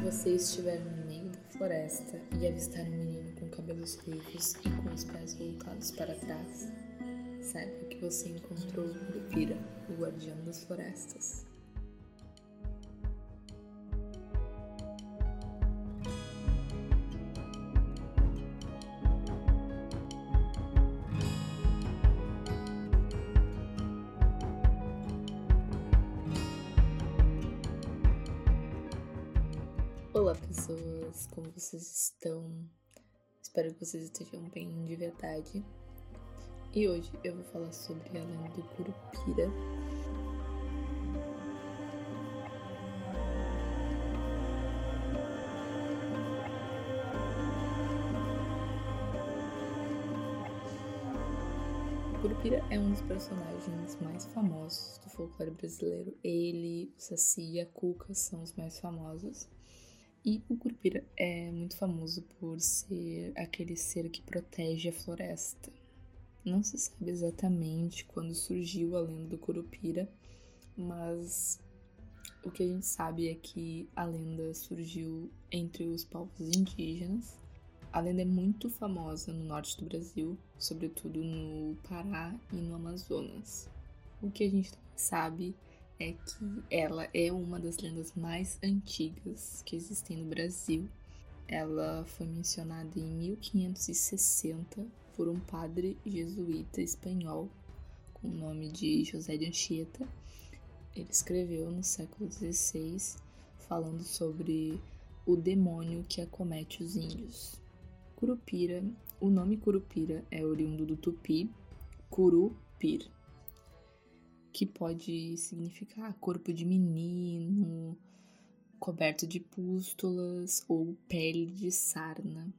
Se você estiver no meio da floresta e avistar um menino com cabelos ruivos e com os pés voltados para trás, saiba que você encontrou o Curupira, o guardião das florestas. Olá pessoas, como vocês estão? Espero que vocês estejam bem de verdade. E hoje eu vou falar sobre a lenda do Curupira. Curupira é um dos personagens mais famosos do folclore brasileiro. Ele, o Saci e a Cuca são os mais famosos. E o Curupira é muito famoso por ser aquele ser que protege a floresta. Não se sabe exatamente quando surgiu a lenda do Curupira, mas o que a gente sabe é que a lenda surgiu entre os povos indígenas. A lenda é muito famosa no norte do Brasil, sobretudo no Pará e no Amazonas. O que a gente sabe é que ela é uma das lendas mais antigas que existem no Brasil. Ela foi mencionada em 1560 por um padre jesuíta espanhol com o nome de José de Anchieta. Ele escreveu no século XVI falando sobre o demônio que acomete os índios. Curupira, o nome Curupira é oriundo do tupi Curupir, que pode significar corpo de menino, coberto de pústulas ou pele de sarna.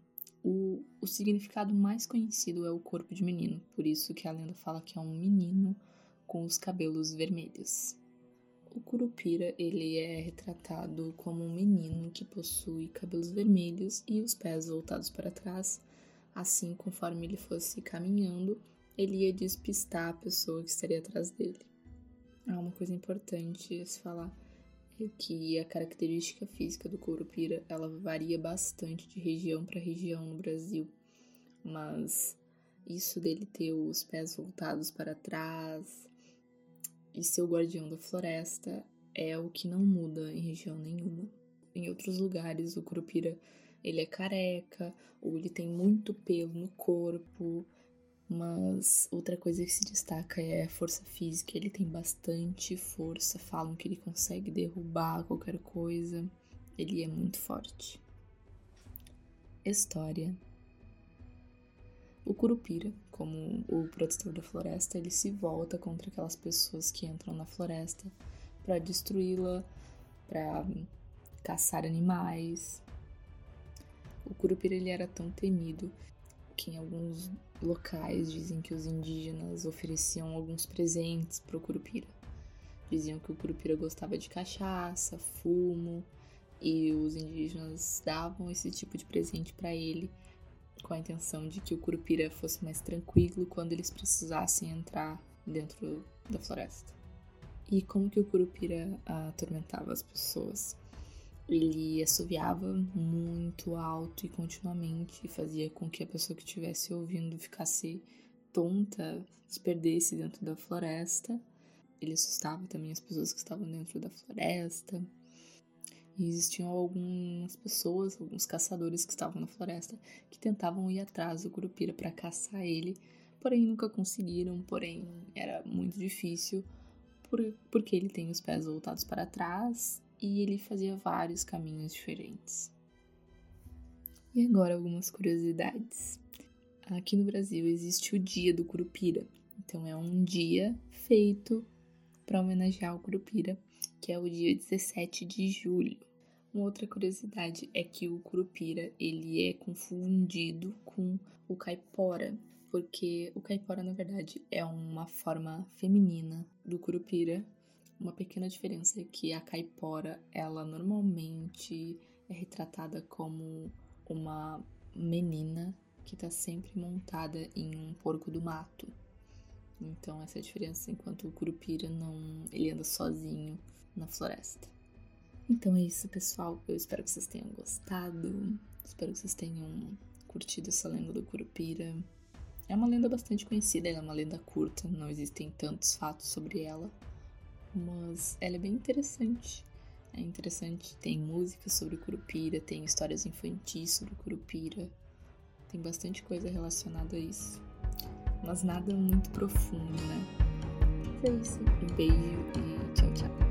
O, o significado mais conhecido é o corpo de menino, por isso que a lenda fala que é um menino com os cabelos vermelhos. O Curupira ele é retratado como um menino que possui cabelos vermelhos e os pés voltados para trás. Assim, conforme ele fosse caminhando, ele ia despistar a pessoa que estaria atrás dele. Ah, uma coisa importante se falar é que a característica física do Curupira ela varia bastante de região para região no Brasil, mas isso dele ter os pés voltados para trás e ser o guardião da floresta é o que não muda em região nenhuma. Em outros lugares o Curupira ele é careca ou ele tem muito pelo no corpo mas outra coisa que se destaca é a força física. Ele tem bastante força. Falam que ele consegue derrubar qualquer coisa. Ele é muito forte. História: O Curupira, como o protetor da floresta, ele se volta contra aquelas pessoas que entram na floresta para destruí-la, para caçar animais. O Curupira ele era tão temido que em alguns locais dizem que os indígenas ofereciam alguns presentes para o Curupira. Diziam que o Curupira gostava de cachaça, fumo, e os indígenas davam esse tipo de presente para ele com a intenção de que o Curupira fosse mais tranquilo quando eles precisassem entrar dentro da floresta. E como que o Curupira atormentava as pessoas? Ele assoviava muito alto e continuamente e fazia com que a pessoa que estivesse ouvindo ficasse tonta, se perdesse dentro da floresta. Ele assustava também as pessoas que estavam dentro da floresta. E existiam algumas pessoas, alguns caçadores que estavam na floresta que tentavam ir atrás do Curupira para caçar ele, porém nunca conseguiram, porém era muito difícil porque ele tem os pés voltados para trás e ele fazia vários caminhos diferentes. E agora algumas curiosidades. Aqui no Brasil existe o Dia do Curupira. Então é um dia feito para homenagear o Curupira, que é o dia 17 de julho. Uma outra curiosidade é que o Curupira, ele é confundido com o Caipora, porque o Caipora na verdade é uma forma feminina do Curupira, uma pequena diferença é que a caipora, ela normalmente é retratada como uma menina que está sempre montada em um porco do mato. Então essa é a diferença, enquanto o curupira não, ele anda sozinho na floresta. Então é isso, pessoal. Eu espero que vocês tenham gostado. Espero que vocês tenham curtido essa lenda do Curupira. É uma lenda bastante conhecida, ela é uma lenda curta, não existem tantos fatos sobre ela, mas ela é bem interessante. É interessante, tem músicas sobre Curupira, tem histórias infantis sobre Curupira, tem bastante coisa relacionada a isso, mas nada muito profundo, né? Mas é isso, um beijo e tchau, tchau.